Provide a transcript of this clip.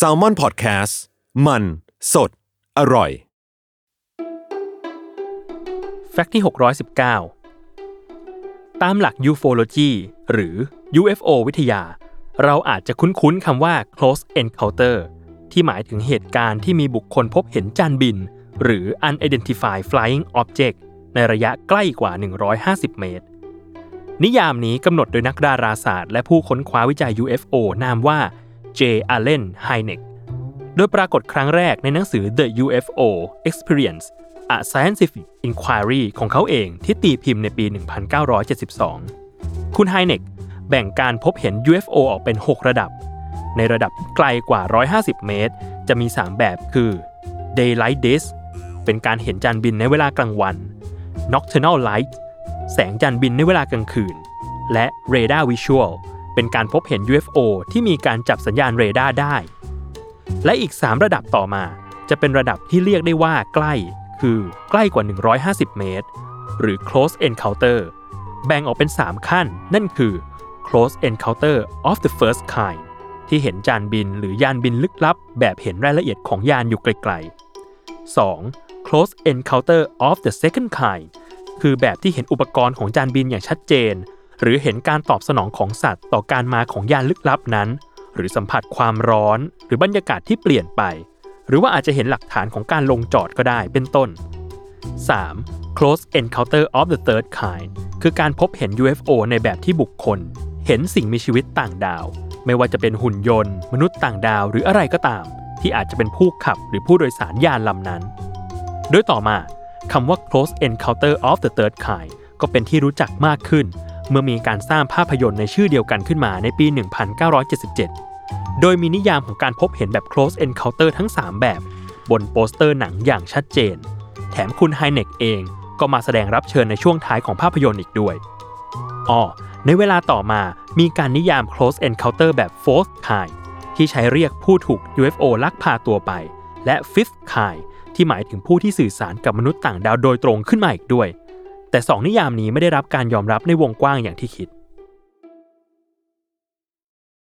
s a l ม o n PODCAST มัน สด อร่อย แฟกต์ที่ 619 ตามหลัก ufology หรือ UFO วิทยา เราอาจจะคุ้นๆคำว่า close encounter ที่หมายถึงเหตุการณ์ที่มีบุคคลพบเห็นจานบิน หรือ unidentified flying object ในระยะใกล้กว่า 150 เมตร นิยามนี้กำหนดโดยนักดาราศาสตร์ และผู้ค้นคว้าวิจัย UFO นามว่า J. Allen Hynek โดยปรากฏครั้งแรกในหนังสือ The UFO Experience A Scientific Inquiry ของเขาเองที่ตีพิมพ์ในปี 1972 คุณไฮเนกแบ่งการพบเห็น UFO ออกเป็น 6 ระดับ ในระดับไกลกว่า 150 เมตร จะมี 3 แบบคือ Daylight Disk เป็นการเห็นจานบินในเวลากลางวัน Nocturnal Light แสงจานบินในเวลากลางคืน และ Radar Visual เป็นการพบเห็น UFO ที่มีการจับสัญญาณเรดาร์ได้ และอีก 3 ระดับต่อมา จะเป็นระดับที่เรียกได้ว่าใกล้ คือใกล้กว่า 150 เมตร หรือ close encounter แบ่งออกเป็น 3 ขั้น นั่นคือ close encounter of the first kind ที่เห็นจานบินหรือยานบินลึกลับ แบบเห็นรายละเอียดของยานอยู่ไกลๆ 2. close encounter of the second kind คือแบบที่เห็นอุปกรณ์ของจานบินอย่างชัดเจน หรือเห็นการตอบสนองของสัตว์ต่อการมาของยานลึกลับนั้น หรือสัมผัสความร้อน หรือบรรยากาศที่เปลี่ยนไป หรือว่าอาจจะเห็นหลักฐานของการลงจอดก็ได้เป็นต้น 3. close encounter of the third kind คือการพบเห็น UFO ในแบบที่บุคคล เห็นสิ่งมีชีวิตต่างดาว ไม่ว่าจะเป็นหุ่นยนต์ มนุษย์ต่างดาวหรืออะไรก็ตาม ที่อาจจะเป็นผู้ขับหรือผู้โดยสารยานลำนั้น โดยต่อมาคำว่า close encounter of the third kind ก็เป็นที่รู้จักมากขึ้น เมื่อมีการสร้างภาพยนตร์ในชื่อเดียวกันขึ้นมาในปี 1977 โดยมีนิยามของการพบเห็นแบบ close encounter ทั้ง 3 แบบ บนโปสเตอร์หนังอย่างชัดเจน แถมคุณไฮเน็กเองก็มาแสดงรับเชิญในช่วงท้ายของภาพยนตร์อีกด้วยอ๋อในเวลาต่อมามีการนิยาม close encounter แบบ fourth kind ที่ใช้เรียกผู้ถูก UFO ลักพาตัวไป และ fifth kind ที่หมายถึงผู้ที่สื่อสารกับมนุษย์ต่างดาวโดยตรงขึ้นมาอีกด้วย แต่ 2 นิยามนี้ไม่ได้รับการยอมรับในวงกว้างอย่างที่คิด